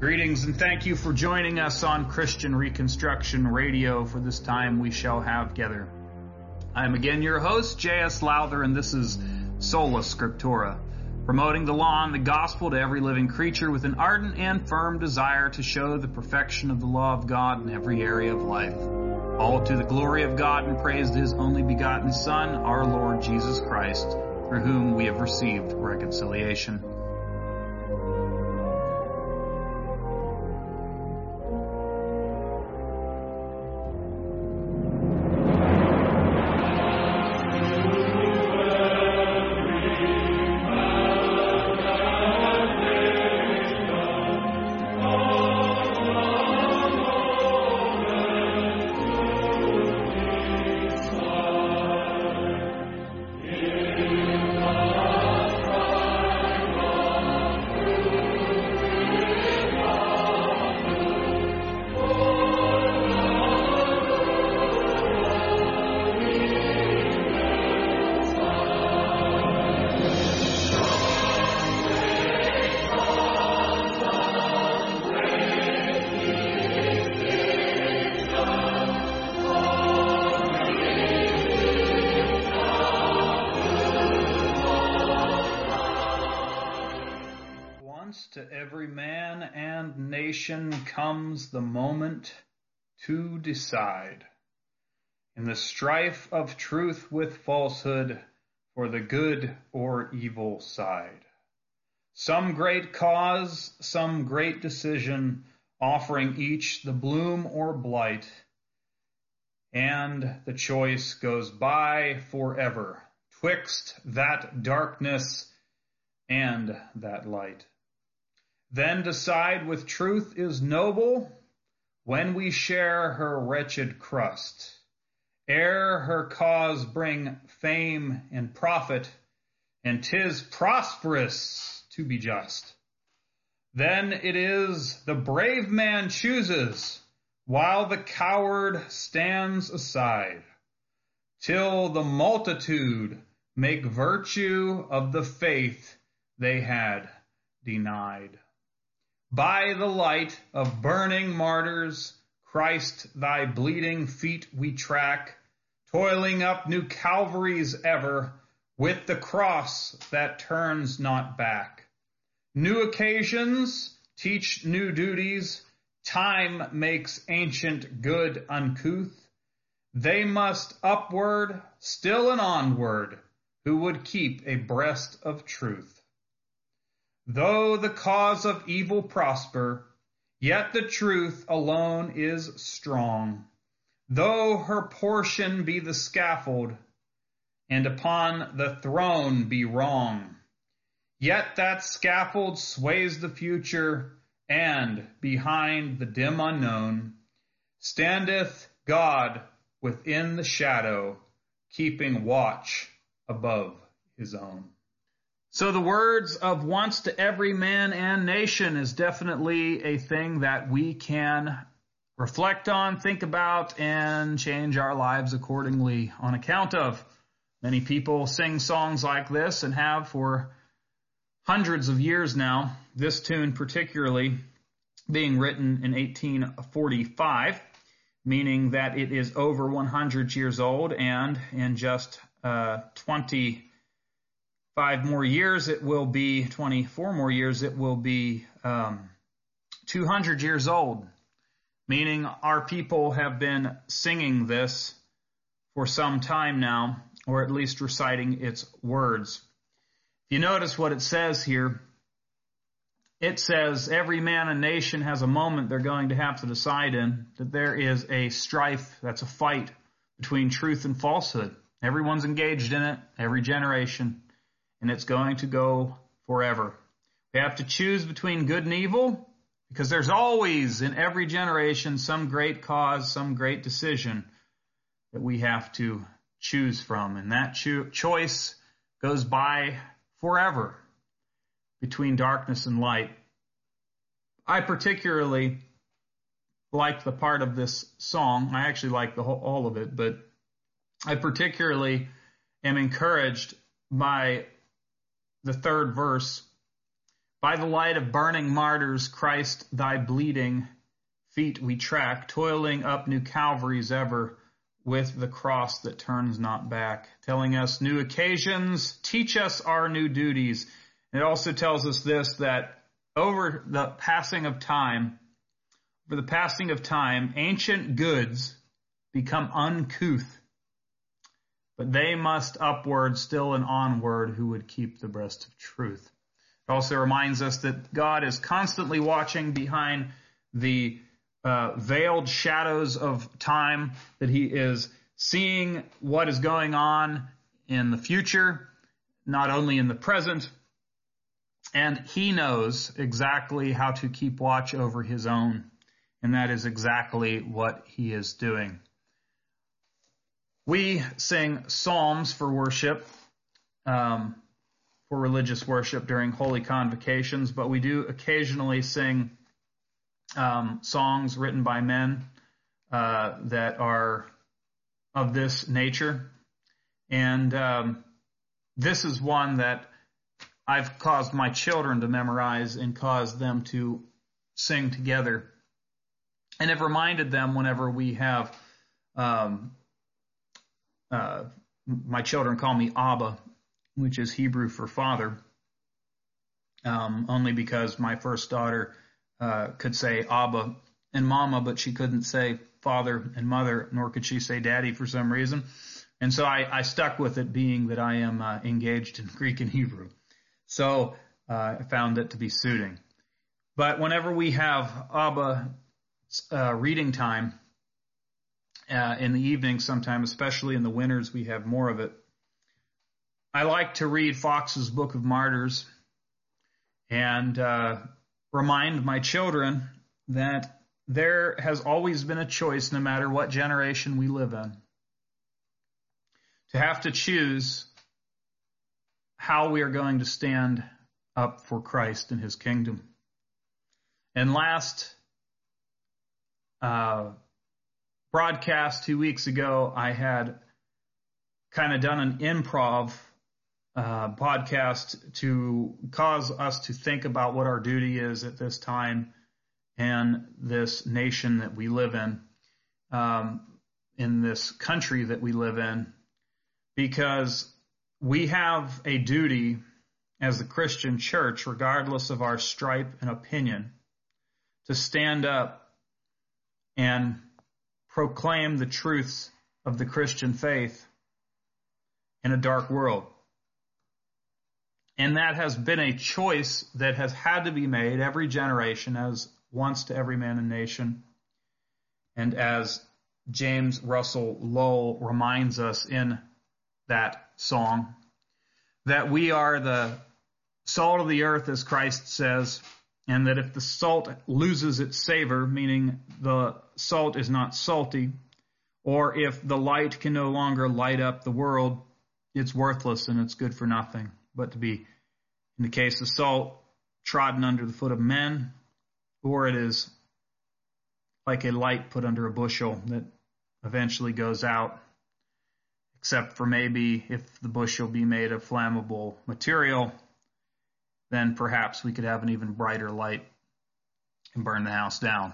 Greetings and thank you for joining us on Christian Reconstruction Radio for this time we shall have together. I am again your host, J.S. Lowther, and this is Sola Scriptura, promoting the law and the gospel to every living creature with an ardent and firm desire to show the perfection of the law of God in every area of life. All to the glory of God and praise to His only begotten Son, our Lord Jesus Christ, through whom we have received reconciliation. Comes the moment to decide. In the strife of truth with falsehood for the good or evil side. Some great cause, some great decision, offering each the bloom or blight, and the choice goes by forever, twixt that darkness and that light. Then decide with truth is noble when we share her wretched crust. Ere her cause bring fame and profit, and 'tis prosperous to be just. Then it is the brave man chooses, while the coward stands aside, till the multitude make virtue of the faith they had denied. By the light of burning martyrs, Christ, thy bleeding feet we track, toiling up new Calvaries ever, with the cross that turns not back. New occasions teach new duties, time makes ancient good uncouth. They must upward, still and onward, who would keep a breast of truth. Though the cause of evil prosper, yet the truth alone is strong. Though her portion be the scaffold, and upon the throne be wrong, yet that scaffold sways the future, and behind the dim unknown standeth God within the shadow, keeping watch above his own. So the words of once to every man and nation is definitely a thing that we can reflect on, think about, and change our lives accordingly on account of. Many people sing songs like this and have for hundreds of years now, this tune particularly being written in 1845, meaning that it is over 100 years old and in just uh, 20 five more years, it will be 24 more years, it will be um, 200 years old. Meaning our people have been singing this for some time now, or at least reciting its words. If you notice what it says here, it says every man and nation has a moment they're going to have to decide in, that there is a strife, that's a fight between truth and falsehood. Everyone's engaged in it, every generation and it's going to go forever. We have to choose between good and evil because there's always in every generation some great cause, some great decision that we have to choose from. And that cho- choice goes by forever between darkness and light. I particularly like the part of this song. I actually like the whole, all of it, but I particularly am encouraged by the third verse By the light of burning martyrs, Christ, thy bleeding feet we track, toiling up new Calvaries ever with the cross that turns not back, telling us new occasions, teach us our new duties. It also tells us this that over the passing of time, for the passing of time, ancient goods become uncouth, but they must upward still and onward who would keep the breast of truth. It also reminds us that God is constantly watching behind the uh, veiled shadows of time, that he is seeing what is going on in the future, not only in the present, and he knows exactly how to keep watch over his own. And that is exactly what he is doing. We sing psalms for worship, um, for religious worship during holy convocations, but we do occasionally sing um, songs written by men uh, that are of this nature. And um, this is one that I've caused my children to memorize and caused them to sing together. And have reminded them whenever we have, um, uh, my children call me Abba, which is Hebrew for father, um, only because my first daughter uh, could say Abba and Mama, but she couldn't say father and mother, nor could she say daddy for some reason. And so I, I stuck with it being that I am uh, engaged in Greek and Hebrew. So uh, I found it to be suiting. But whenever we have Abba uh, reading time uh, in the evening sometime, especially in the winters, we have more of it. I like to read Foxe's Book of Martyrs and uh, remind my children that there has always been a choice, no matter what generation we live in, to have to choose how we are going to stand up for Christ and his kingdom. And last uh, broadcast two weeks ago, I had kind of done an improv uh, podcast to cause us to think about what our duty is at this time and this nation that we live in, um, in this country that we live in, because we have a duty as the Christian church, regardless of our stripe and opinion, to stand up and proclaim the truths of the Christian faith in a dark world. And that has been a choice that has had to be made every generation as once to every man and nation. And as James Russell Lowell reminds us in that song, that we are the salt of the earth, as Christ says, and that if the salt loses its savor, meaning the salt is not salty, or if the light can no longer light up the world, it's worthless and it's good for nothing. But to be, in the case of salt, trodden under the foot of men, or it is like a light put under a bushel that eventually goes out, except for maybe if the bushel be made of flammable material, then perhaps we could have an even brighter light and burn the house down.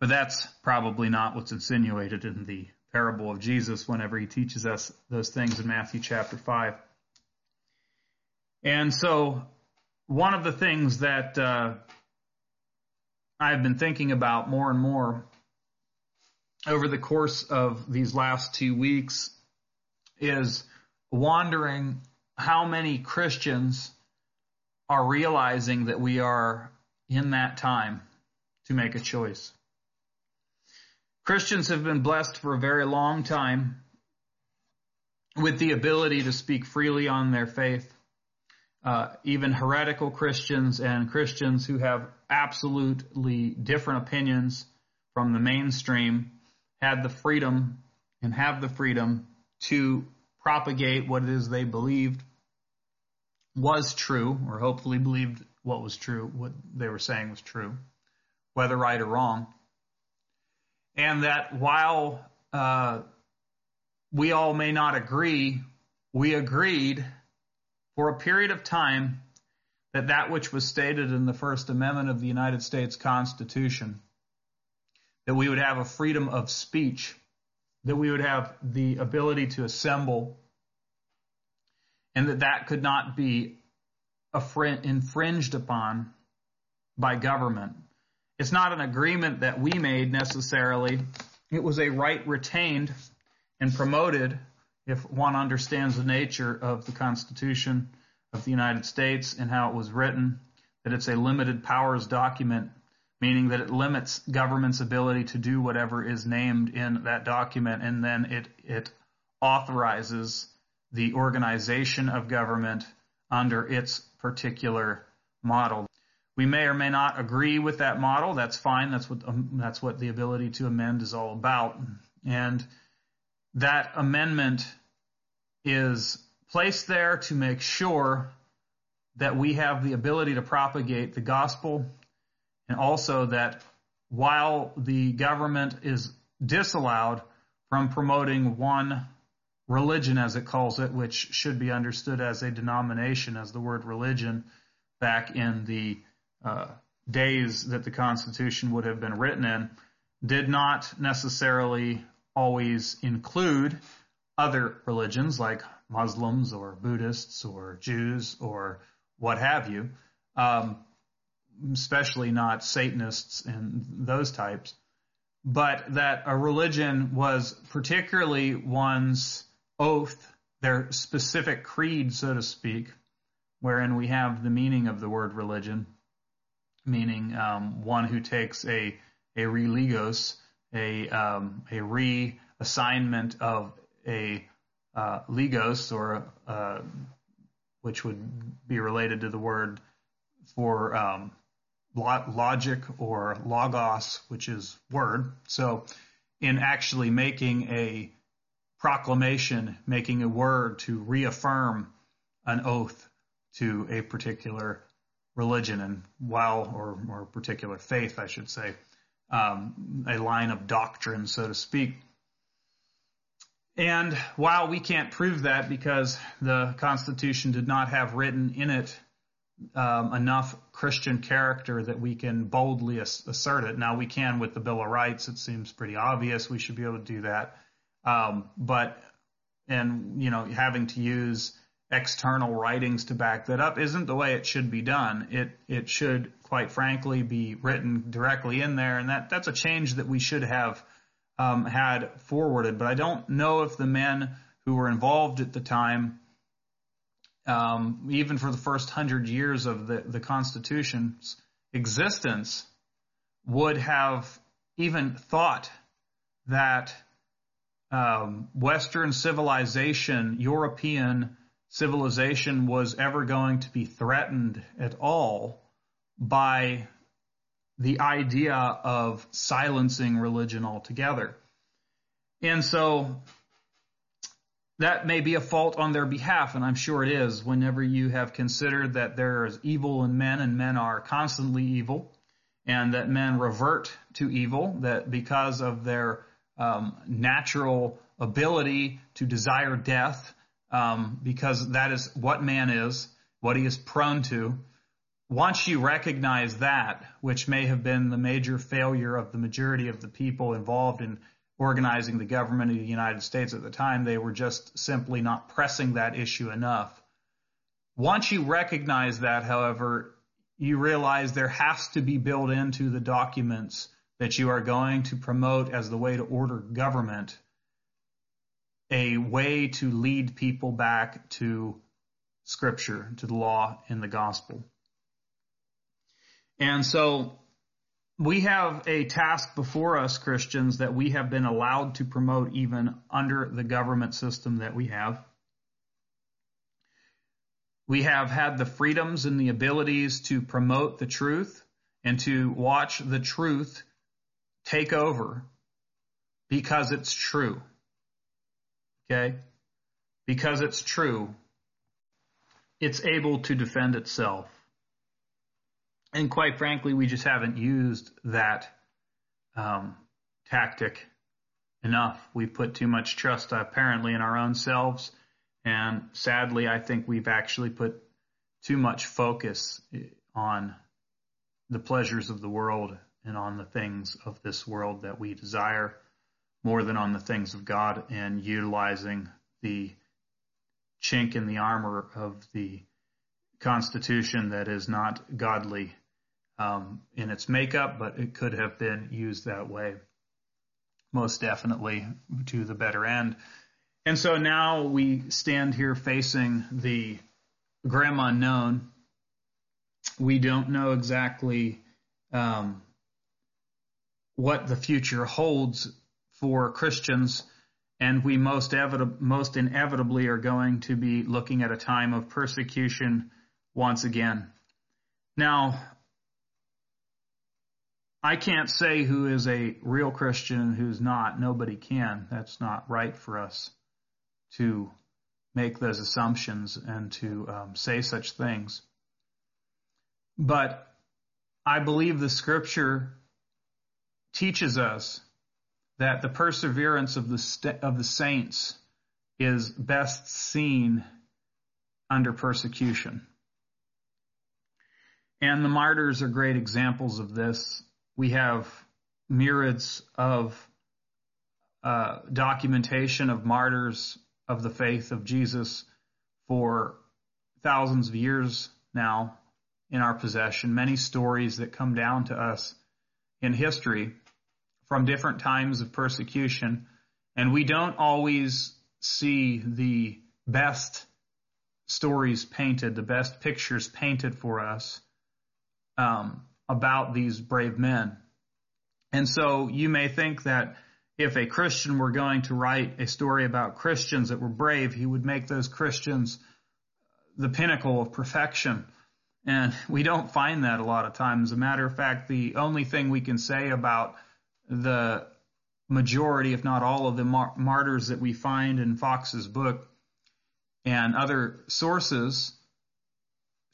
But that's probably not what's insinuated in the parable of Jesus whenever he teaches us those things in Matthew chapter 5. And so, one of the things that uh, I've been thinking about more and more over the course of these last two weeks is wondering how many Christians are realizing that we are in that time to make a choice. Christians have been blessed for a very long time with the ability to speak freely on their faith. Uh, even heretical Christians and Christians who have absolutely different opinions from the mainstream had the freedom and have the freedom to propagate what it is they believed was true, or hopefully believed what was true, what they were saying was true, whether right or wrong. And that while uh, we all may not agree, we agreed for a period of time that that which was stated in the First Amendment of the United States Constitution, that we would have a freedom of speech, that we would have the ability to assemble, and that that could not be infringed upon by government. It's not an agreement that we made necessarily. It was a right retained and promoted if one understands the nature of the Constitution of the United States and how it was written, that it's a limited powers document, meaning that it limits government's ability to do whatever is named in that document, and then it, it authorizes the organization of government under its particular model. We may or may not agree with that model. That's fine. That's what um, that's what the ability to amend is all about. And that amendment is placed there to make sure that we have the ability to propagate the gospel and also that while the government is disallowed from promoting one religion, as it calls it, which should be understood as a denomination, as the word religion back in the uh, days that the Constitution would have been written in, did not necessarily always include other religions like Muslims or Buddhists or Jews or what have you, um, especially not Satanists and those types, but that a religion was particularly one's oath, their specific creed, so to speak, wherein we have the meaning of the word religion, meaning um, one who takes a a religos, a um, a reassignment of a uh, legos, or uh, which would be related to the word for um, logic or logos, which is word. So, in actually making a proclamation, making a word to reaffirm an oath to a particular religion and while or, or particular faith, I should say, um, a line of doctrine, so to speak. And while we can't prove that because the Constitution did not have written in it um, enough Christian character that we can boldly assert it. Now we can with the Bill of Rights. It seems pretty obvious we should be able to do that. Um, but and you know having to use external writings to back that up isn't the way it should be done. It it should quite frankly be written directly in there, and that that's a change that we should have um, had forwarded. But I don't know if the men who were involved at the time, um, even for the first hundred years of the, the Constitution's existence, would have even thought that um, Western civilization, European civilization, was ever going to be threatened at all by the idea of silencing religion altogether. And so that may be a fault on their behalf, and I'm sure it is whenever you have considered that there is evil in men and men are constantly evil, and that men revert to evil, that because of their um, natural ability to desire death, um, because that is what man is, what he is prone to, once you recognize that, which may have been the major failure of the majority of the people involved in organizing the government of the United States at the time, they were just simply not pressing that issue enough. Once you recognize that, however, you realize there has to be built into the documents that you are going to promote as the way to order government a way to lead people back to scripture, to the law and the gospel. And so we have a task before us, Christians, that we have been allowed to promote even under the government system that we have. We have had the freedoms and the abilities to promote the truth and to watch the truth take over because it's true. Okay? Because it's true, it's able to defend itself. And quite frankly, we just haven't used that um, tactic enough. We've put too much trust apparently in our own selves. And sadly, I think we've actually put too much focus on the pleasures of the world and on the things of this world that we desire more than on the things of God and utilizing the chink in the armor of the Constitution that is not godly um, in its makeup, but it could have been used that way, most definitely to the better end. And so now we stand here facing the grim unknown. We don't know exactly um, what the future holds for Christians, and we most, evi- most inevitably are going to be looking at a time of persecution once again. Now, I can't say who is a real Christian and who's not. Nobody can. That's not right for us to make those assumptions and to um, say such things. But I believe the scripture teaches us that the perseverance of the st- of the saints is best seen under persecution. And the martyrs are great examples of this. We have myriads of uh, documentation of martyrs of the faith of Jesus for thousands of years now in our possession, many stories that come down to us in history from different times of persecution, and we don't always see the best stories painted, the best pictures painted for us um, about these brave men. And so you may think that if a Christian were going to write a story about Christians that were brave, he would make those Christians the pinnacle of perfection. And we don't find that a lot of times. As a matter of fact, the only thing we can say about the majority, if not all of the mar- martyrs that we find in Foxe's book and other sources,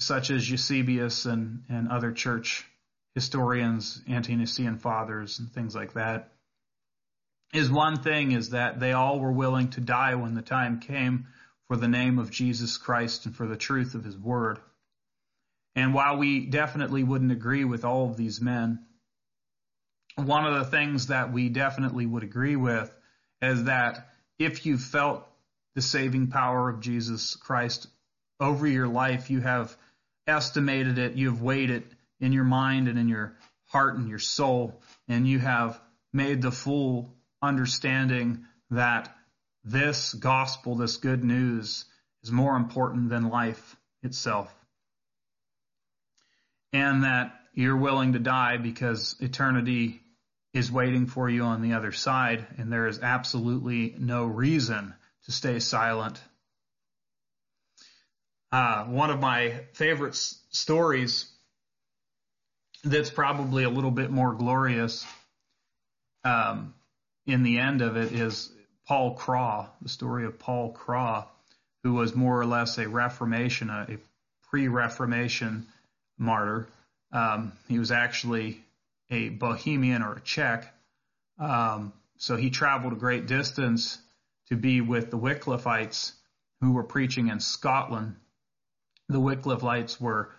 such as Eusebius and, and other church historians, ante-Nicene fathers, and things like that, is one thing is that they all were willing to die when the time came for the name of Jesus Christ and for the truth of his word. And while we definitely wouldn't agree with all of these men, one of the things that we definitely would agree with is that if you felt the saving power of Jesus Christ over your life, you have estimated it, you have weighed it in your mind and in your heart and your soul, and you have made the full understanding that this gospel, this good news, is more important than life itself. And that you're willing to die because eternity is waiting for you on the other side, and there is absolutely no reason to stay silent. Uh, one of my favorite s- stories that's probably a little bit more glorious um, in the end of it is Paul Craw, the story of Paul Craw, who was more or less a Reformation, a, a pre-Reformation martyr. Um, he was actually a Bohemian or a Czech. Um, so he traveled a great distance to be with the Wycliffites who were preaching in Scotland. The Wycliffites were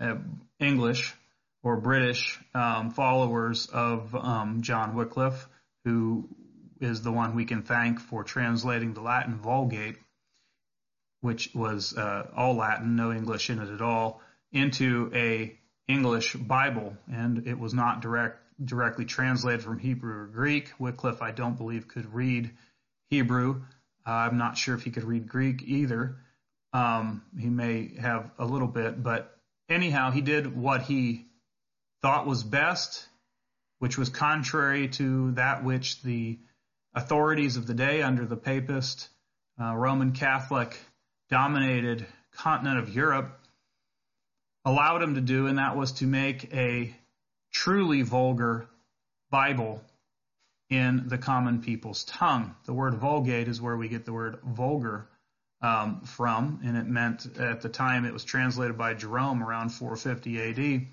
uh, English or British um, followers of um, John Wycliffe, who is the one we can thank for translating the Latin Vulgate, which was uh, all Latin, no English in it at all, into a English Bible, and it was not direct, directly translated from Hebrew or Greek. Wycliffe, I don't believe, could read Hebrew. Uh, I'm not sure if he could read Greek either. Um, he may have a little bit, but anyhow, he did what he thought was best, which was contrary to that which the authorities of the day under the papist uh, Roman Catholic dominated continent of Europe allowed him to do, and that was to make a truly vulgar Bible in the common people's tongue. The word vulgate is where we get the word vulgar um, from, and it meant at the time it was translated by Jerome around 450 AD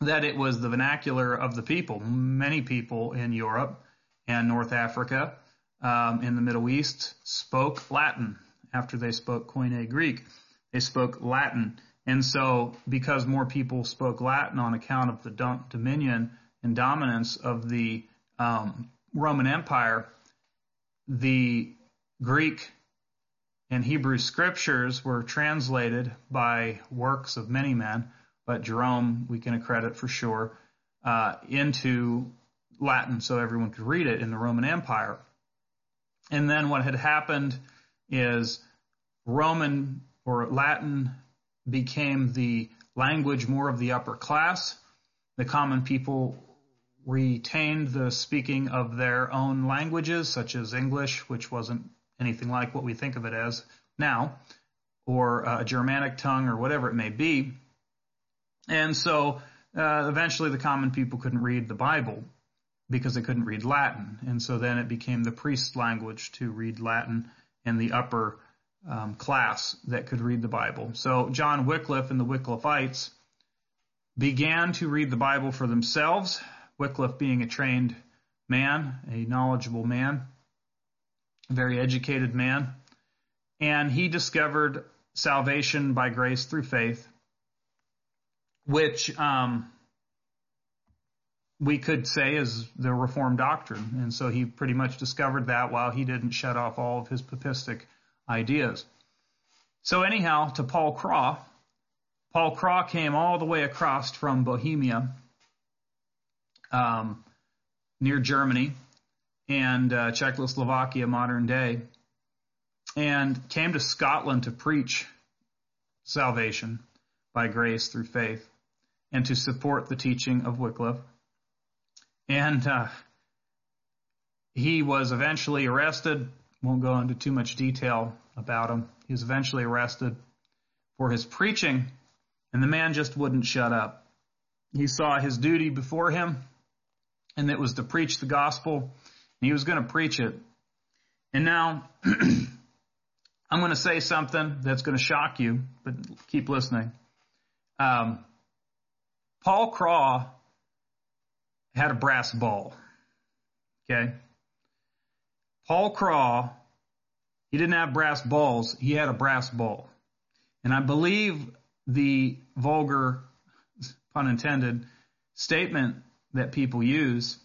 that it was the vernacular of the people. Many people in Europe and North Africa, um, in the Middle East, spoke Latin after they spoke Koine Greek. They spoke Latin And so, because more people spoke Latin on account of the dominion and dominance of the um, Roman Empire, the Greek and Hebrew scriptures were translated by works of many men, but Jerome we can accredit for sure, uh, into Latin so everyone could read it in the Roman Empire. And then what had happened is Roman or Latin became the language more of the upper class. The common people retained the speaking of their own languages, such as English, which wasn't anything like what we think of it as now, or a Germanic tongue, or whatever it may be. And so uh, eventually the common people couldn't read the Bible because they couldn't read Latin. And so then it became the priest's language to read Latin and the upper um, class that could read the Bible. So John Wycliffe and the Wycliffites began to read the Bible for themselves, Wycliffe being a trained man, a knowledgeable man, a very educated man, and he discovered salvation by grace through faith, which um, we could say is the Reformed doctrine. And so he pretty much discovered that while he didn't shut off all of his papistic ideas. So anyhow, to Paul Craw, Paul Craw came all the way across from Bohemia, um, near Germany and uh, Czechoslovakia, modern day, and came to Scotland to preach salvation by grace through faith and to support the teaching of Wycliffe. And uh, he was eventually arrested. Won't go into too much detail about him. He was eventually arrested for his preaching, and the man just wouldn't shut up. He saw his duty before him, and it was to preach the gospel, and he was going to preach it. And now, I'm going to say something that's going to shock you, but keep listening. Um, Paul Craw had a brass ball. Okay? Paul Craw, he didn't have brass balls, he had a brass ball. And I believe the vulgar, pun intended, statement that people use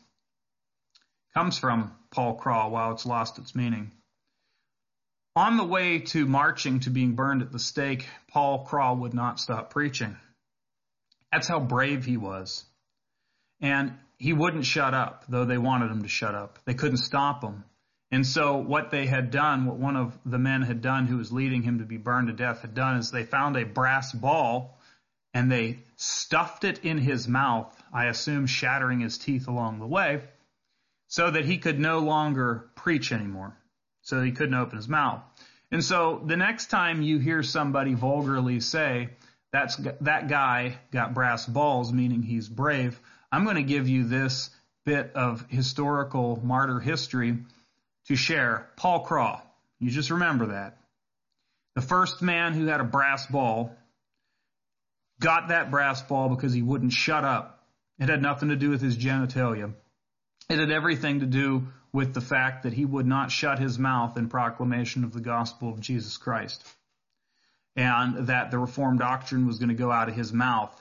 comes from Paul Craw while it's lost its meaning. On the way to marching to being burned at the stake, Paul Craw would not stop preaching. That's how brave he was. And he wouldn't shut up, though they wanted him to shut up. They couldn't stop him. And so what they had done, what one of the men had done who was leading him to be burned to death had done is they found a brass ball and they stuffed it in his mouth, I assume shattering his teeth along the way, so that he could no longer preach anymore. So he couldn't open his mouth. And so the next time you hear somebody vulgarly say, that's, that guy got brass balls, meaning he's brave, I'm going to give you this bit of historical martyr history to share. Paul Craw. You just remember that. The first man who had a brass ball got that brass ball because he wouldn't shut up. It had nothing to do with his genitalia. It had everything to do with the fact that he would not shut his mouth in proclamation of the gospel of Jesus Christ. And that the Reformed doctrine was going to go out of his mouth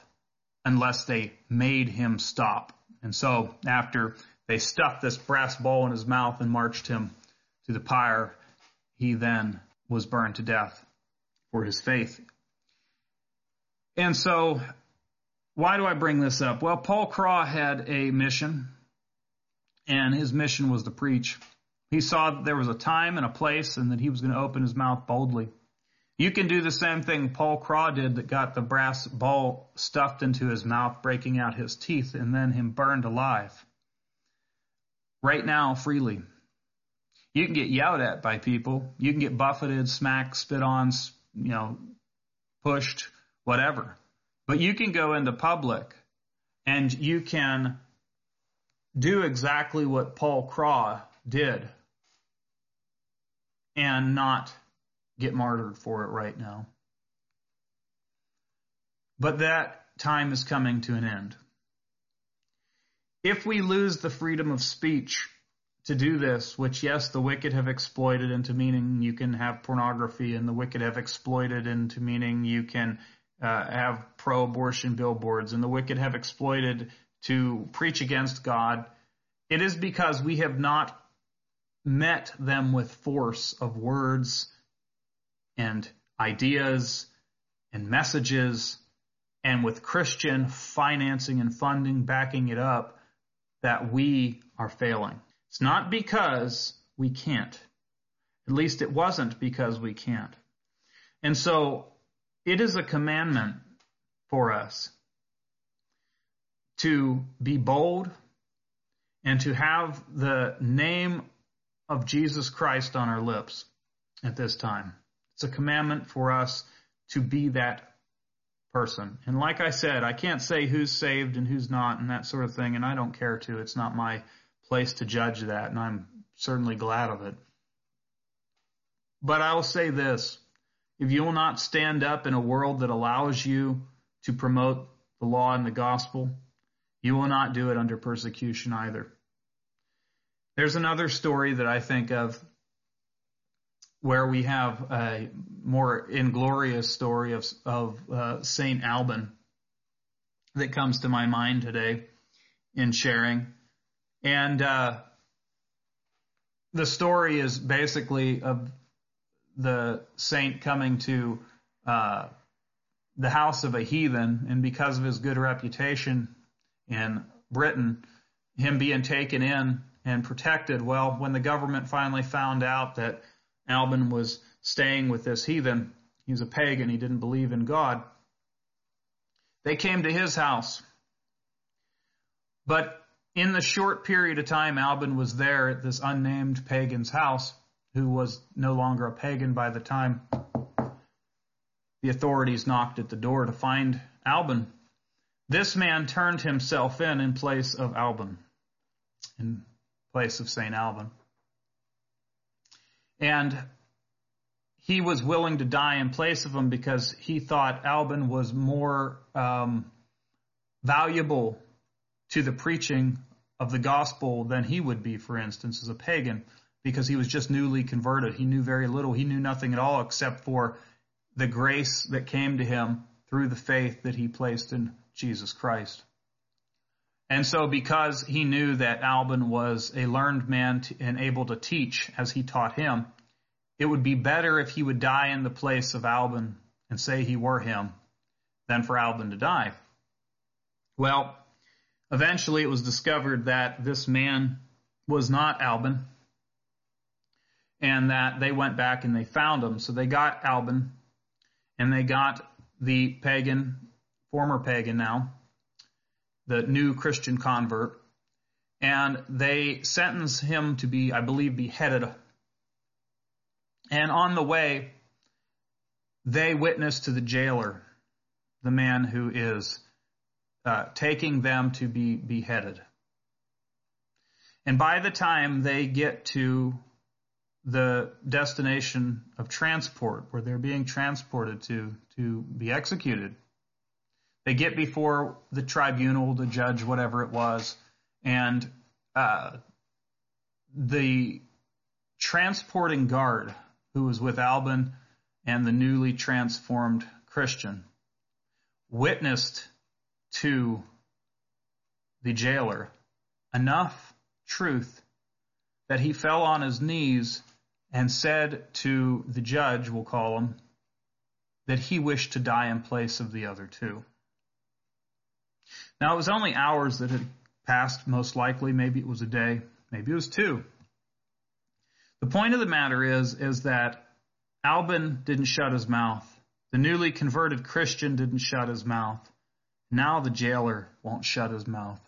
unless they made him stop. And so after they stuffed this brass ball in his mouth and marched him to the pyre, he then was burned to death for his faith. And so why do I bring this up? Well, Paul Craw had a mission and his mission was to preach. He saw that there was a time and a place and that he was going to open his mouth boldly. You can do the same thing Paul Craw did that got the brass ball stuffed into his mouth, breaking out his teeth, and then him burned alive. Right now, freely. You can get yelled at by people. You can get buffeted, smacked, spit on, you know, pushed, whatever. But you can go into public and you can do exactly what Paul Craw did and not get martyred for it right now. But that time is coming to an end. If we lose the freedom of speech to do this, which yes, the wicked have exploited into meaning you can have pornography and the wicked have exploited into meaning you can uh, have pro abortion billboards and the wicked have exploited to preach against God, it is because we have not met them with force of words and ideas and messages and with Christian financing and funding backing it up that we are failing. It's not because we can't. At least it wasn't because we can't. And so it is a commandment for us to be bold and to have the name of Jesus Christ on our lips at this time. It's a commandment for us to be that person. And like I said, I can't say who's saved and who's not and that sort of thing, and I don't care to. It's not my place to judge that, and I'm certainly glad of it. But I will say this if you will not stand up in a world that allows you to promote the law and the gospel, you will not do it under persecution either. There's another story that I think of where we have a more inglorious story of, of uh, Saint Alban that comes to my mind today in sharing. And uh, the story is basically of the saint coming to uh, the house of a heathen, and because of his good reputation in Britain, him being taken in and protected. Well, when the government finally found out that Alban was staying with this heathen, he was a pagan, he didn't believe in God, they came to his house. But in the short period of time Alban was there at this unnamed pagan's house, who was no longer a pagan by the time the authorities knocked at the door to find Alban, this man turned himself in in place of Alban, in place of St. Alban. And he was willing to die in place of him because he thought Alban was more um, valuable to the preaching of the gospel than he would be, for instance, as a pagan, because he was just newly converted. He knew very little. He knew nothing at all except for the grace that came to him through the faith that he placed in Jesus Christ. And so, because he knew that Alban was a learned man and able to teach as he taught him, it would be better if he would die in the place of Alban and say he were him than for Alban to die. Well, eventually it was discovered that this man was not Alban and that they went back and they found him. So they got Alban and they got the pagan, former pagan now, the new Christian convert, and they sentence him to be, I believe, beheaded. And on the way, they witness to the jailer, the man who is uh, taking them to be beheaded. And by the time they get to the destination of transport, where they're being transported to to be executed, they get before the tribunal, the judge, whatever it was, and uh, the transporting guard who was with Alban and the newly transformed Christian witnessed to the jailer enough truth that he fell on his knees and said to the judge, we'll call him, that he wished to die in place of the other two. Now, it was only hours that had passed, most likely. Maybe it was a day. Maybe it was two. The point of the matter is, is that Alban didn't shut his mouth. The newly converted Christian didn't shut his mouth. Now the jailer won't shut his mouth.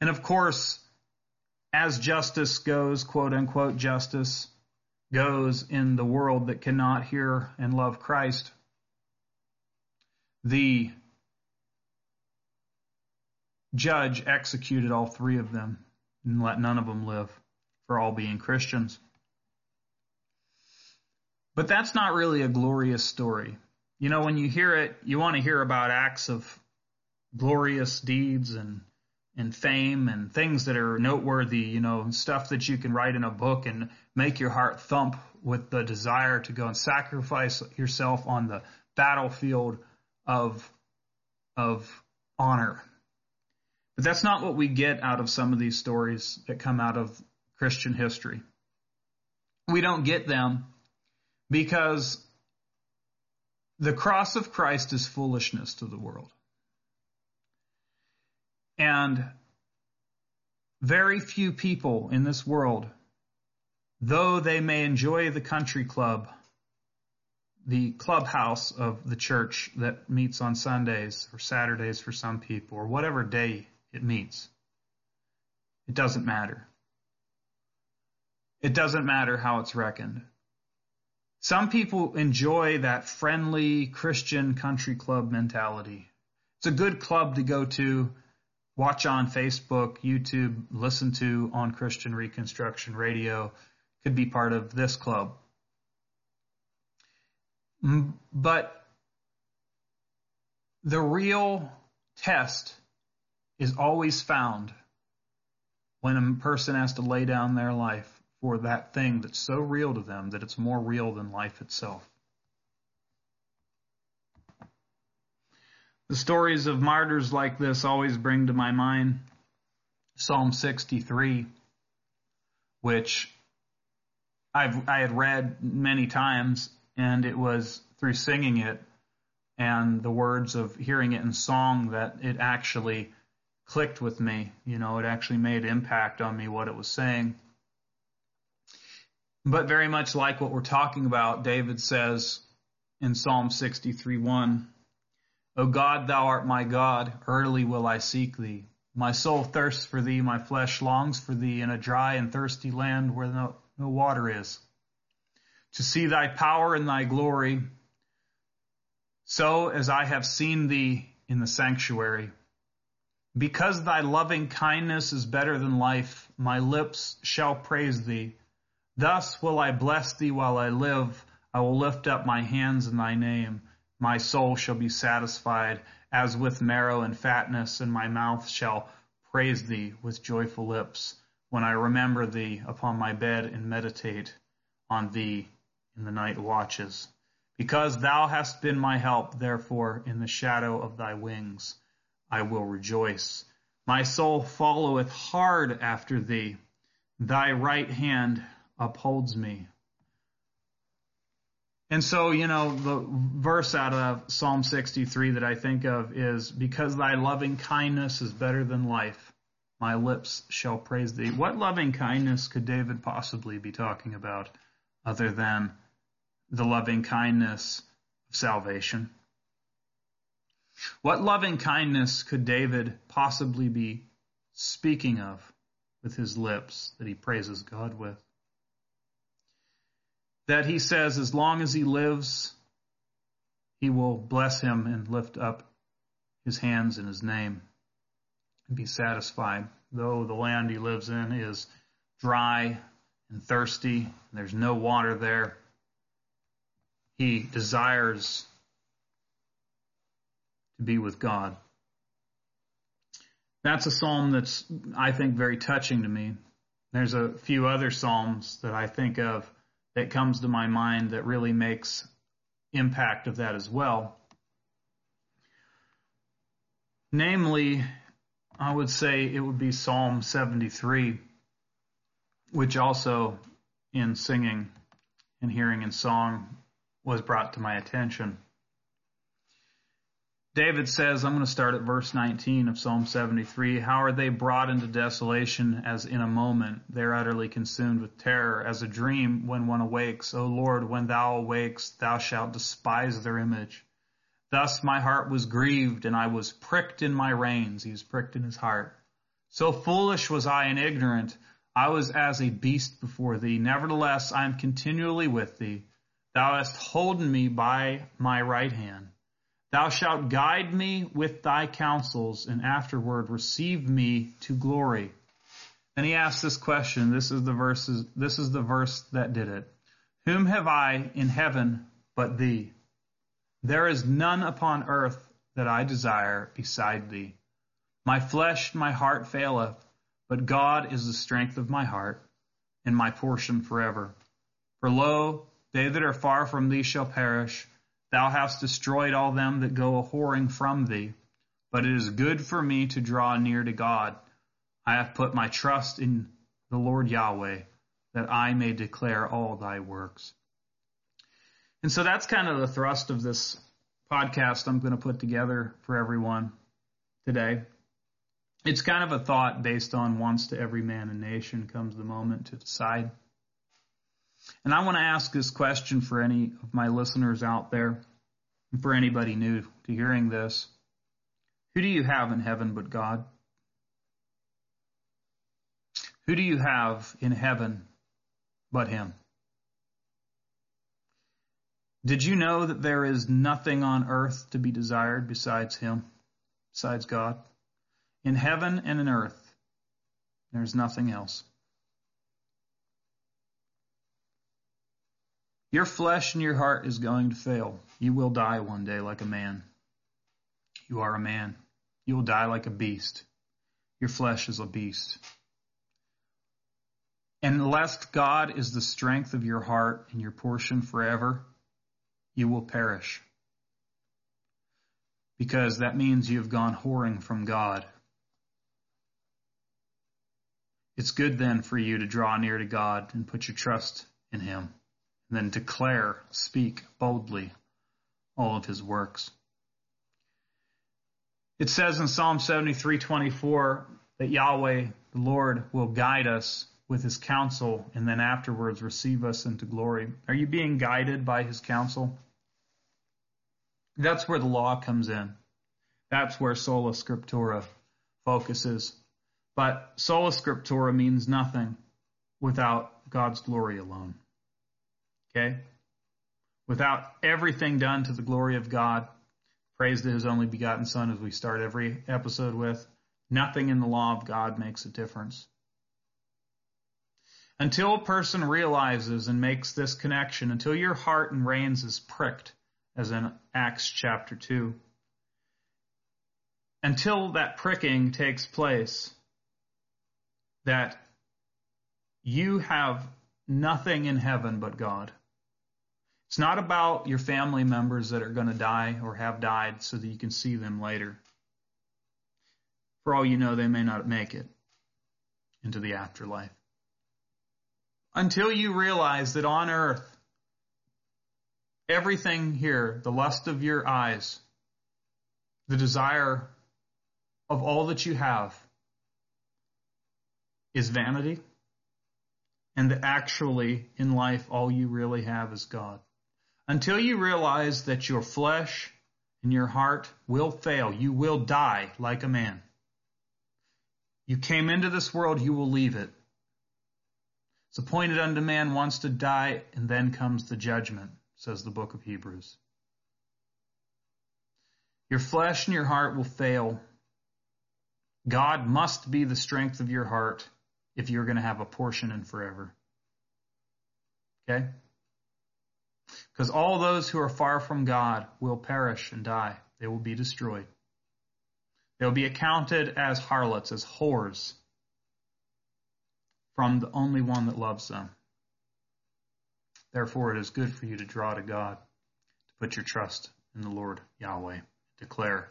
And of course, as justice goes, quote unquote justice goes in the world that cannot hear and love Christ, the judge executed all three of them and let none of them live for all being Christians. But that's not really a glorious story. You know, when you hear it, you want to hear about acts of glorious deeds and and fame and things that are noteworthy, you know, stuff that you can write in a book and make your heart thump with the desire to go and sacrifice yourself on the battlefield of, of honor. But that's not what we get out of some of these stories that come out of Christian history. We don't get them because the cross of Christ is foolishness to the world. And very few people in this world, though they may enjoy the country club, the clubhouse of the church that meets on Sundays or Saturdays for some people, or whatever day it meets, it doesn't matter. It doesn't matter how it's reckoned. Some people enjoy that friendly Christian country club mentality. It's a good club to go to watch on Facebook, YouTube, listen to on Christian Reconstruction Radio, could be part of this club. But the real test is always found when a person has to lay down their life for that thing that's so real to them that it's more real than life itself. The stories of martyrs like this always bring to my mind Psalm 63, which I've, I had read many times, and it was through singing it and the words of hearing it in song that it actually clicked with me. You know, it actually made impact on me what it was saying. But very much like what we're talking about, David says in Psalm 63 1, O God, thou art my God, early will I seek thee. My soul thirsts for thee, my flesh longs for thee in a dry and thirsty land where no, no water is. To see thy power and thy glory, so as I have seen thee in the sanctuary. Because thy loving kindness is better than life, my lips shall praise thee. Thus will I bless thee while I live. I will lift up my hands in thy name. My soul shall be satisfied as with marrow and fatness, and my mouth shall praise thee with joyful lips when I remember thee upon my bed and meditate on thee in the night watches. Because thou hast been my help, therefore in the shadow of thy wings I will rejoice. My soul followeth hard after thee. Thy right hand upholds me. And so, you know, the verse out of Psalm 63 that I think of is, Because thy loving kindness is better than life, my lips shall praise thee. What loving kindness could David possibly be talking about other than the loving kindness of salvation? What loving kindness could David possibly be speaking of with his lips that he praises God with? that he says as long as he lives, he will bless him and lift up his hands in his name and be satisfied. Though the land he lives in is dry and thirsty, and there's no water there, he desires to be with God. That's a psalm that's, I think, very touching to me. There's a few other psalms that I think of that comes to my mind that really makes impact of that as well. Namely, I would say it would be Psalm 73, which also in singing and hearing in song was brought to my attention. David says, I'm going to start at verse 19 of Psalm 73. How are they brought into desolation as in a moment? They're utterly consumed with terror as a dream when one awakes. O Lord, when thou awakes, thou shalt despise their image. Thus my heart was grieved and I was pricked in my reins. He was pricked in his heart. So foolish was I and ignorant. I was as a beast before thee. Nevertheless, I am continually with thee. Thou hast holden me by my right hand. Thou shalt guide me with thy counsels, and afterward receive me to glory. And he asks this question. This is the verses, this is the verse that did it. Whom have I in heaven but thee? There is none upon earth that I desire beside thee. My flesh, my heart faileth, but God is the strength of my heart and my portion forever. For lo, they that are far from thee shall perish Thou hast destroyed all them that go a whoring from thee. But it is good for me to draw near to God. I have put my trust in the Lord Yahweh, that I may declare all thy works. And so that's kind of the thrust of this podcast I'm going to put together for everyone today. It's kind of a thought based on once to every man and nation comes the moment to decide. And I want to ask this question for any of my listeners out there, and for anybody new to hearing this. Who do you have in heaven but God? Who do you have in heaven but Him? Did you know that there is nothing on earth to be desired besides Him, besides God? In heaven and in earth, there's nothing else. Your flesh and your heart is going to fail. You will die one day like a man. You are a man. You will die like a beast. Your flesh is a beast. And lest God is the strength of your heart and your portion forever, you will perish. Because that means you have gone whoring from God. It's good then for you to draw near to God and put your trust in Him, then declare, speak boldly all of His works. It says in Psalm 73:24 that Yahweh, the Lord, will guide us with his counsel and then afterwards receive us into glory. Are you being guided by his counsel? That's where the law comes in. That's where sola scriptura focuses. But sola scriptura means nothing without God's glory alone. Okay? Without everything done to the glory of God, praise to his only begotten Son, as we start every episode with, nothing in the law of God makes a difference. Until a person realizes and makes this connection, until your heart and reins is pricked, as in Acts chapter 2, until that pricking takes place, that you have nothing in heaven but God. It's not about your family members that are going to die or have died so that you can see them later. For all you know, they may not make it into the afterlife until you realize that on earth, everything here, the lust of your eyes, the desire of all that you have, is vanity, and that actually in life all you really have is God. Until you realize that your flesh and your heart will fail, you will die like a man. You came into this world, you will leave it. It's appointed unto man once to die, and then comes the judgment, says the book of Hebrews. Your flesh and your heart will fail. God must be the strength of your heart if you're going to have a portion in forever. Okay? Because all those who are far from God will perish and die. They will be destroyed. They will be accounted as harlots, as whores from the only one that loves them. Therefore, it is good for you to draw to God, to put your trust in the Lord Yahweh, declare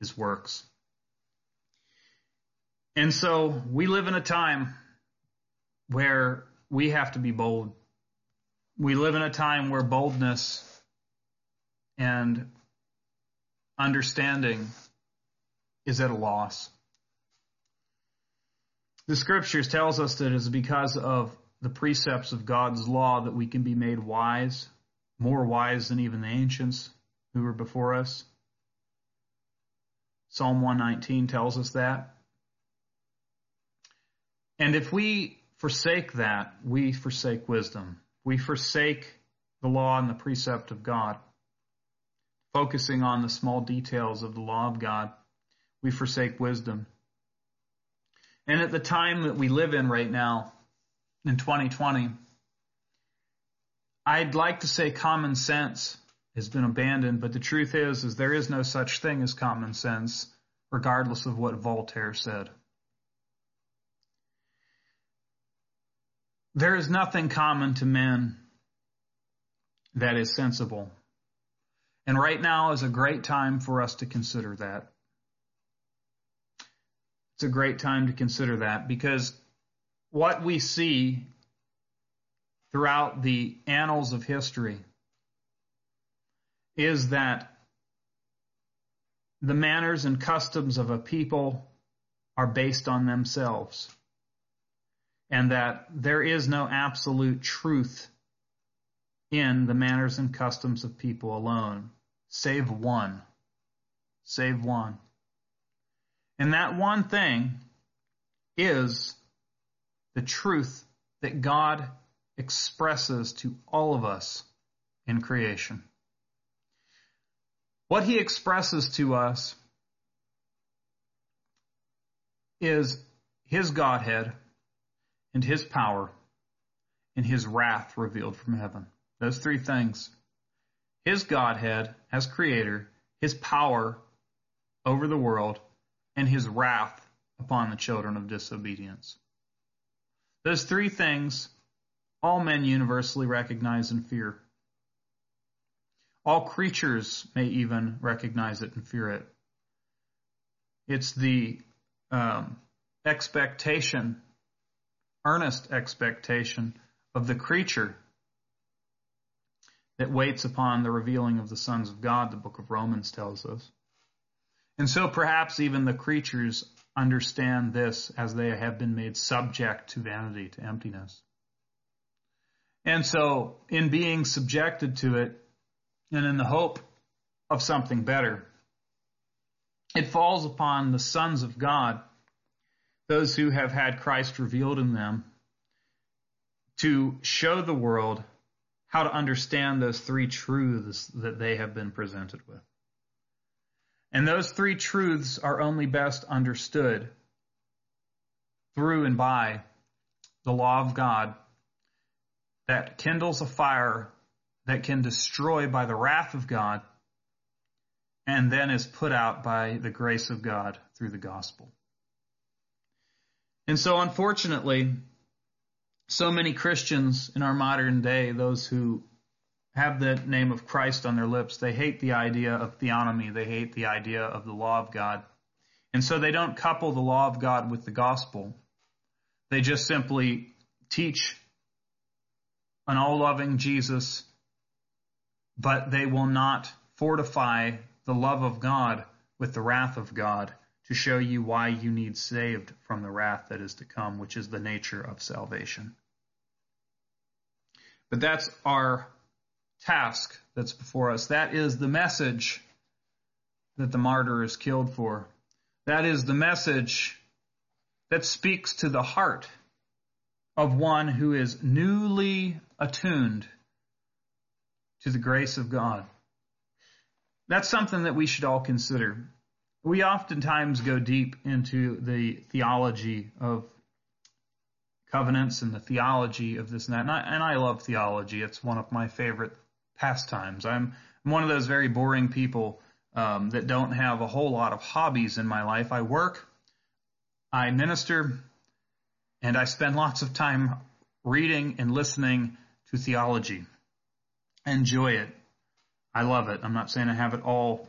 his works. And so we live in a time where we have to be bold. We live in a time where boldness and understanding is at a loss. The scriptures tells us that it is because of the precepts of God's law that we can be made wise, more wise than even the ancients who were before us. Psalm 119 tells us that. And if we forsake that, we forsake wisdom. We forsake the law and the precept of God, focusing on the small details of the law of God. We forsake wisdom. And at the time that we live in right now, in 2020, I'd like to say common sense has been abandoned, but the truth is, is there is no such thing as common sense, regardless of what Voltaire said. There is nothing common to men that is sensible. And right now is a great time for us to consider that. It's a great time to consider that because what we see throughout the annals of history is that the manners and customs of a people are based on themselves and that there is no absolute truth in the manners and customs of people alone, save one. Save one. And that one thing is the truth that God expresses to all of us in creation. What he expresses to us is his Godhead and his power and his wrath revealed from heaven. Those three things. His Godhead as creator, his power over the world, and his wrath upon the children of disobedience. Those three things all men universally recognize and fear. All creatures may even recognize it and fear it. It's the um, expectation, earnest expectation of the creature that waits upon the revealing of the sons of God, the book of Romans tells us. And so perhaps even the creatures understand this as they have been made subject to vanity, to emptiness. And so in being subjected to it and in the hope of something better, it falls upon the sons of God, those who have had Christ revealed in them, to show the world how to understand those three truths that they have been presented with. And those three truths are only best understood through and by the law of God that kindles a fire that can destroy by the wrath of God and then is put out by the grace of God through the gospel. And so, unfortunately, so many Christians in our modern day, those who have the name of Christ on their lips. They hate the idea of theonomy. They hate the idea of the law of God. And so they don't couple the law of God with the gospel. They just simply teach an all loving Jesus, but they will not fortify the love of God with the wrath of God to show you why you need saved from the wrath that is to come, which is the nature of salvation. But that's our task that's before us. That is the message that the martyr is killed for. That is the message that speaks to the heart of one who is newly attuned to the grace of God. That's something that we should all consider. We oftentimes go deep into the theology of covenants and the theology of this and that. And I, and I love theology. It's one of my favorite pastimes. I'm, I'm one of those very boring people um, that don't have a whole lot of hobbies in my life. I work, I minister, and I spend lots of time reading and listening to theology. I enjoy it. I love it. I'm not saying I have it all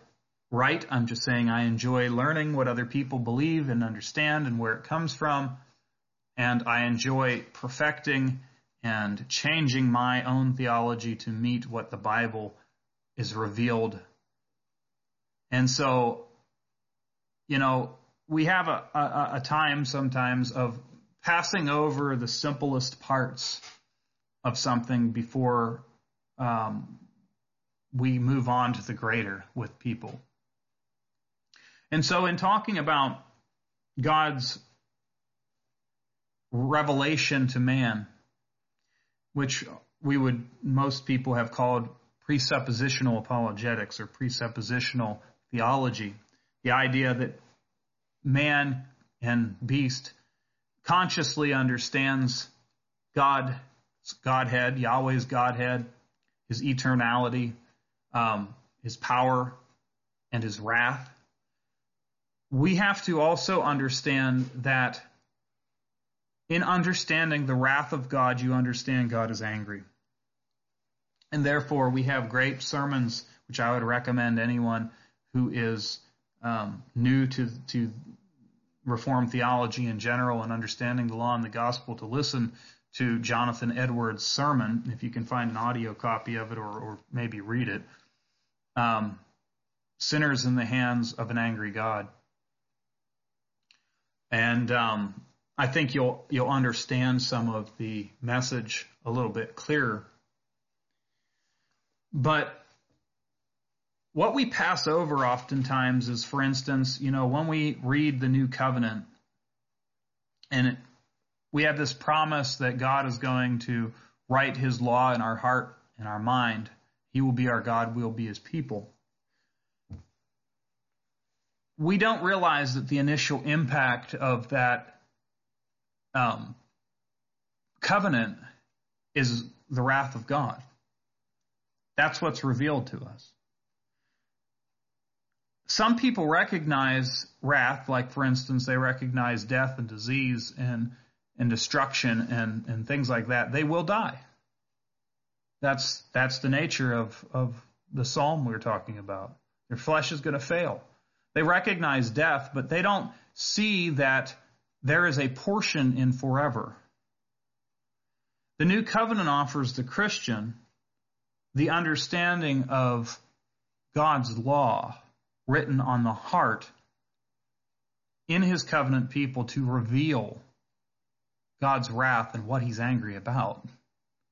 right. I'm just saying I enjoy learning what other people believe and understand and where it comes from. And I enjoy perfecting and changing my own theology to meet what the Bible is revealed. And so, you know, we have a, a, a time sometimes of passing over the simplest parts of something before um, we move on to the greater with people. And so, in talking about God's revelation to man, which we would most people have called presuppositional apologetics or presuppositional theology. The idea that man and beast consciously understands God, Godhead, Yahweh's Godhead, His eternality, um, His power, and His wrath. We have to also understand that in understanding the wrath of God, you understand God is angry. And therefore, we have great sermons which I would recommend anyone who is um, new to to Reformed theology in general and understanding the law and the gospel to listen to Jonathan Edwards' sermon, if you can find an audio copy of it or, or maybe read it. Um, Sinners in the Hands of an Angry God. And um, I think you'll you'll understand some of the message a little bit clearer. But what we pass over oftentimes is, for instance, you know, when we read the new covenant and it, we have this promise that God is going to write his law in our heart and our mind. He will be our God, we'll be his people. We don't realize that the initial impact of that um, covenant is the wrath of God. That's what's revealed to us some people recognize wrath, like for instance, they recognize death and disease and and destruction and, and things like that. They will die. That's that's the nature of, of the psalm we're talking about. Their flesh is going to fail. They recognize death, but they don't see that there is a portion in forever. The new covenant offers the Christian the understanding of God's law written on the heart in his covenant people to reveal God's wrath and what he's angry about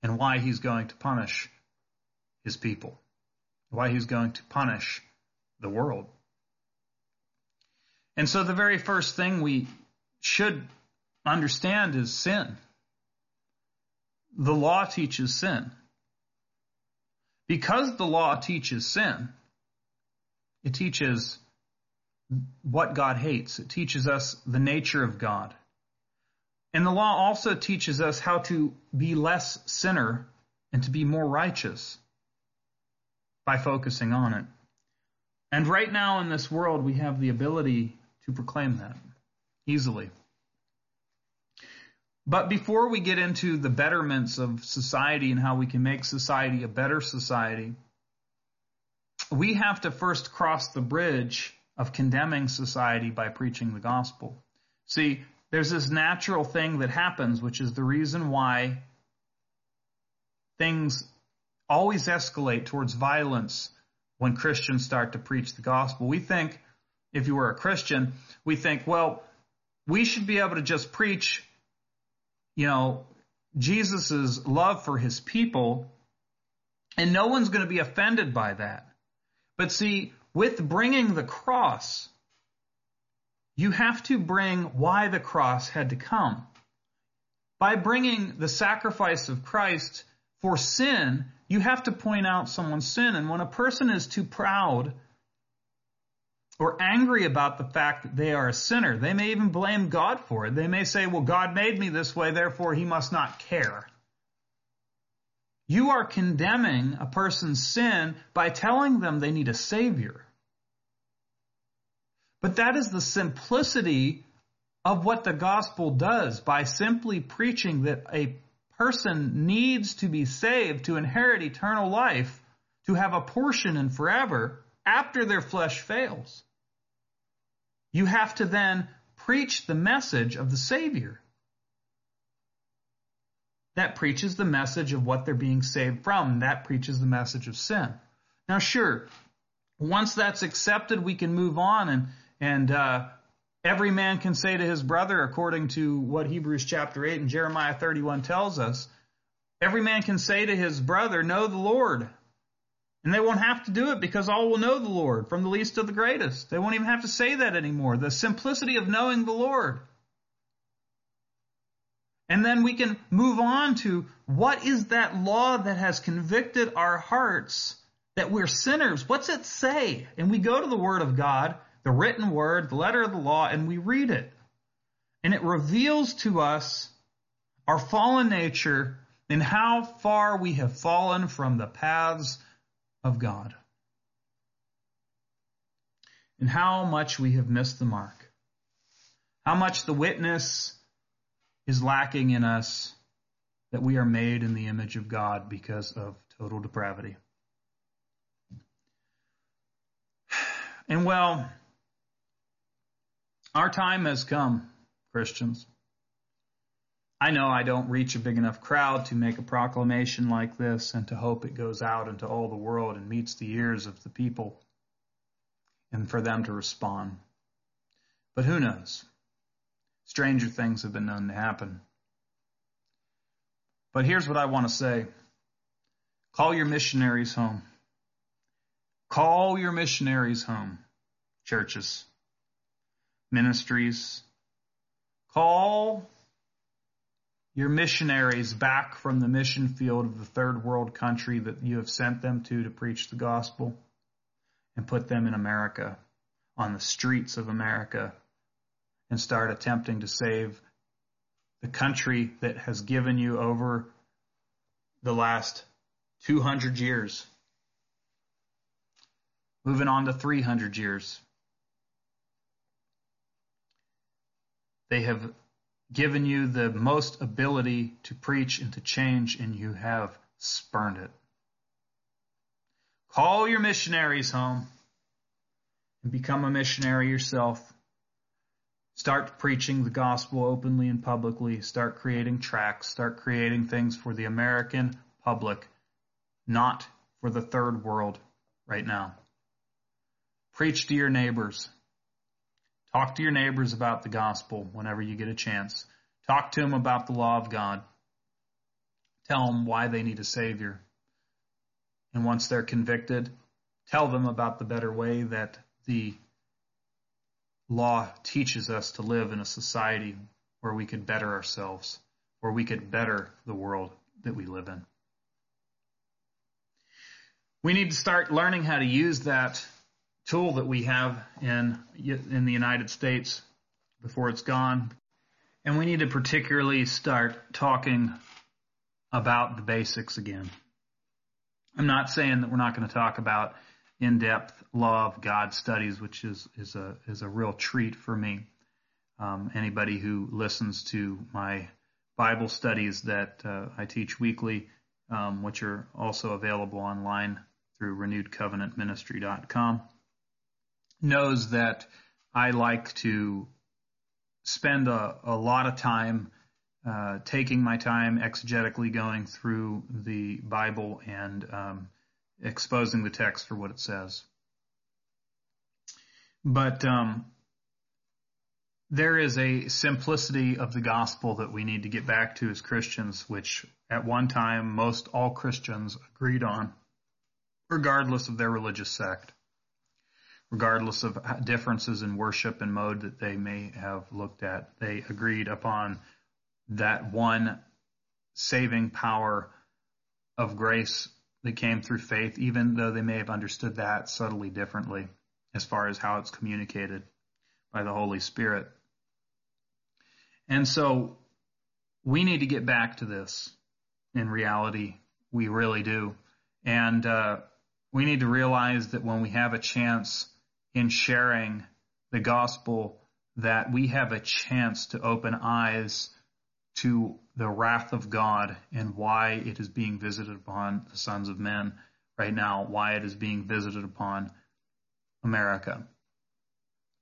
and why he's going to punish his people, why he's going to punish the world. And so the very first thing we should understand is sin. The law teaches sin. Because the law teaches sin, it teaches what God hates. It teaches us the nature of God. And the law also teaches us how to be less sinner and to be more righteous by focusing on it. And right now in this world, we have the ability to proclaim that easily. But before we get into the betterments of society and how we can make society a better society, we have to first cross the bridge of condemning society by preaching the gospel. See, there's this natural thing that happens, which is the reason why things always escalate towards violence when Christians start to preach the gospel. We think, if you were a Christian, we think, well, we should be able to just preach, you know, Jesus' love for his people, and no one's going to be offended by that. But see, with bringing the cross, you have to bring why the cross had to come. By bringing the sacrifice of Christ for sin, you have to point out someone's sin. And when a person is too proud or angry about the fact that they are a sinner, they may even blame God for it. They may say, well, God made me this way, therefore he must not care. You are condemning a person's sin by telling them they need a Savior. But that is the simplicity of what the gospel does by simply preaching that a person needs to be saved to inherit eternal life, to have a portion in forever after their flesh fails. You have to then preach the message of the Savior that preaches the message of what they're being saved from. That preaches the message of sin. Now, sure, once that's accepted, we can move on and and uh, every man can say to his brother, according to what Hebrews chapter eight and Jeremiah thirty-one tells us, every man can say to his brother, "Know the Lord." And they won't have to do it because all will know the Lord, from the least to the greatest. They won't even have to say that anymore. The simplicity of knowing the Lord. And then we can move on to what is that law that has convicted our hearts that we're sinners? What's it say? And we go to the Word of God, the written Word, the letter of the law, and we read it. And it reveals to us our fallen nature and how far we have fallen from the paths of God. And how much we have missed the mark. How much the witness is lacking in us that we are made in the image of God because of total depravity. And well, our time has come, Christians. I know I don't reach a big enough crowd to make a proclamation like this and to hope it goes out into all the world and meets the ears of the people and for them to respond. But who knows? Stranger things have been known to happen. But here's what I want to say call your missionaries home. Call your missionaries home, churches, ministries. Call your missionaries back from the mission field of the third world country that you have sent them to to preach the gospel and put them in America, on the streets of America, and start attempting to save the country that has given you over the last 200 years. Moving on to 300 years. They have given you the most ability to preach and to change, and you have spurned it. Call your missionaries home and become a missionary yourself. Start preaching the gospel openly and publicly. Start creating tracts. Start creating things for the American public, not for the third world right now. Preach to your neighbors. Talk to your neighbors about the gospel whenever you get a chance. Talk to them about the law of God. Tell them why they need a Savior. And once they're convicted, tell them about the better way that the law teaches us to live in a society where we could better ourselves, where we could better the world that we live in. We need to start learning how to use that tool that we have in in the United States before it's gone. And we need to particularly start talking about the basics again. I'm not saying that we're not going to talk about in-depth law of God studies, which is is a is a real treat for me. Um, anybody who listens to my Bible studies that uh, I teach weekly, um, which are also available online through renewedcovenantministry.com, knows that I like to spend a, a lot of time uh, taking my time exegetically going through the Bible and um, exposing the text for what it says. But um, there is a simplicity of the gospel that we need to get back to as Christians, which at one time most all Christians agreed on, regardless of their religious sect, regardless of differences in worship and mode that they may have looked at. They agreed upon that one saving power of grace that came through faith, even though they may have understood that subtly differently as far as how it's communicated by the Holy Spirit. And so we need to get back to this in reality. We really do. And uh, we need to realize that when we have a chance in sharing the gospel, that we have a chance to open eyes to the wrath of God and why it is being visited upon the sons of men right now, why it is being visited upon America.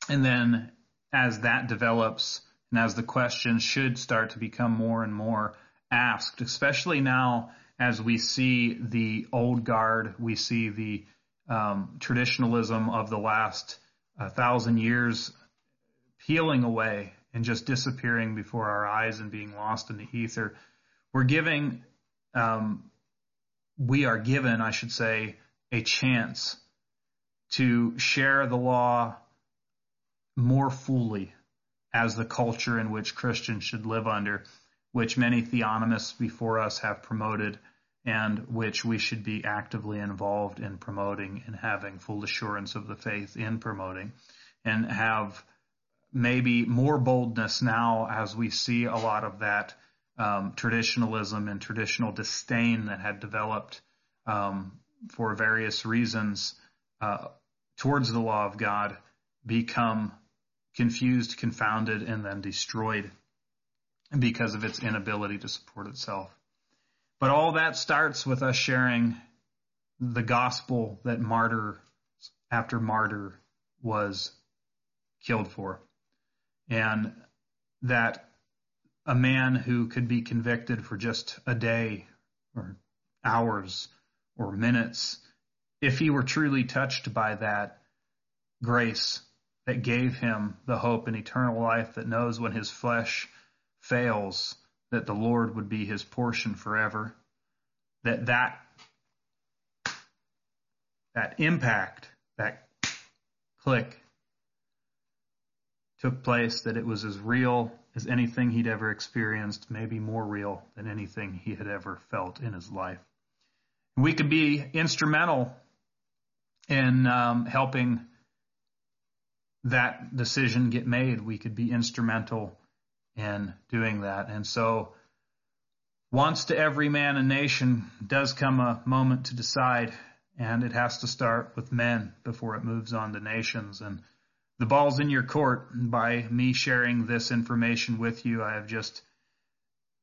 And then as that develops and as the questions should start to become more and more asked, especially now as we see the old guard, we see the um, traditionalism of the last uh, thousand years peeling away and just disappearing before our eyes and being lost in the ether. We're giving, um, we are given, I should say, a chance to share the law more fully as the culture in which Christians should live under, which many theonomists before us have promoted and which we should be actively involved in promoting and having full assurance of the faith in promoting and have maybe more boldness now as we see a lot of that um, traditionalism and traditional disdain that had developed um, for various reasons uh, towards the law of God become confused, confounded, and then destroyed because of its inability to support itself. But all that starts with us sharing the gospel that martyr after martyr was killed for. And that a man who could be convicted for just a day or hours or minutes, if he were truly touched by that grace that gave him the hope and eternal life that knows when his flesh fails that the Lord would be his portion forever, that that that impact, that click took place, that it was as real as anything he'd ever experienced, maybe more real than anything he had ever felt in his life. We could be instrumental in um, helping that decision get made. We could be instrumental in doing that. And so, once to every man and nation does come a moment to decide, and it has to start with men before it moves on to nations. And the ball's in your court. By me sharing this information with you, I have just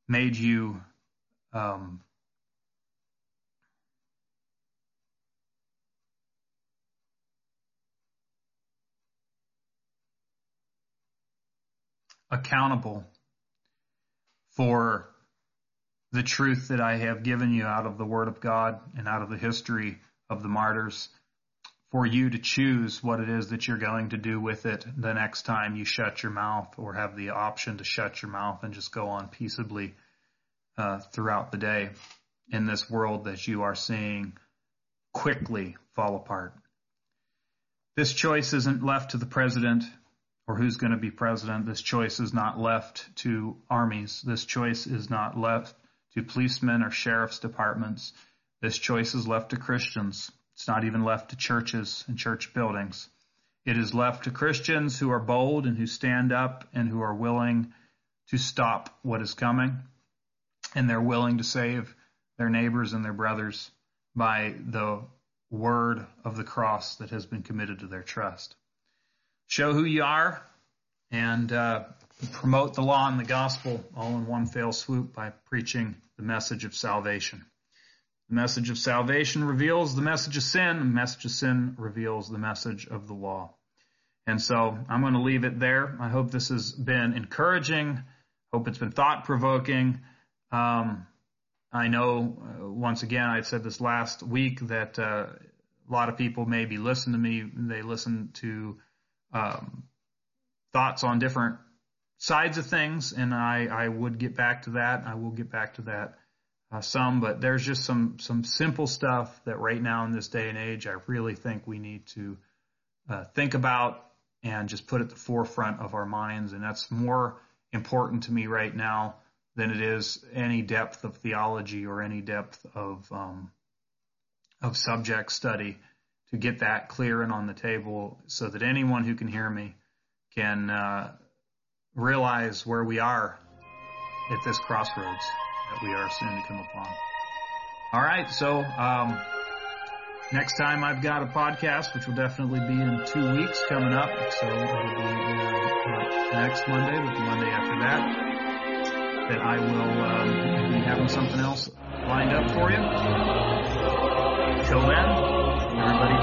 made you um, accountable for the truth that I have given you out of the Word of God and out of the history of the martyrs for you to choose what it is that you're going to do with it the next time you shut your mouth or have the option to shut your mouth and just go on peaceably uh, throughout the day in this world that you are seeing quickly fall apart. This choice isn't left to the president or who's going to be president. This choice is not left to armies. This choice is not left to policemen or sheriff's departments. This choice is left to Christians. It's not even left to churches and church buildings. It is left to Christians who are bold and who stand up and who are willing to stop what is coming. And they're willing to save their neighbors and their brothers by the word of the cross that has been committed to their trust. Show who you are and uh, promote the law and the gospel all in one fell swoop by preaching the message of salvation. The message of salvation reveals the message of sin. The message of sin reveals the message of the law. And so I'm going to leave it there. I hope this has been encouraging. Hope it's been thought provoking. Um, I know, uh, once again, I said this last week that uh, a lot of people maybe listen to me. They listen to um, thoughts on different sides of things, and I, I would get back to that. I will get back to that uh, some, but there's just some some simple stuff that right now in this day and age, I really think we need to uh, think about and just put at the forefront of our minds, and that's more important to me right now than it is any depth of theology or any depth of um, of subject study to get that clear and on the table so that anyone who can hear me can uh, realize where we are at this crossroads that we are soon to come upon. All right, so um, next time I've got a podcast, which will definitely be in two weeks coming up. So it'll be uh, next Monday, but the Monday after that. That I will um, be having something else lined up for you. Till then, everybody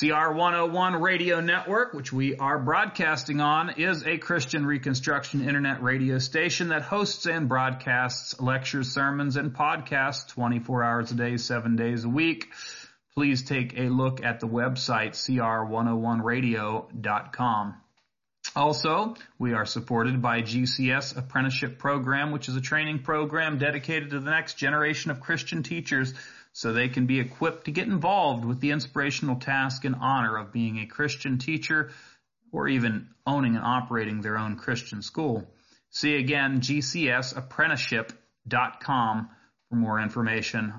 do their duty. CR 101 Radio Network, which we are broadcasting on, is a Christian Reconstruction internet radio station that hosts and broadcasts lectures, sermons, and podcasts 24 hours a day, 7 days a week. Please take a look at the website cr101radio.com. Also, we are supported by GCS Apprenticeship Program, which is a training program dedicated to the next generation of Christian teachers so they can be equipped to get involved with the inspirational task and honor of being a Christian teacher or even owning and operating their own Christian school. See again gcsapprenticeship.com for more information.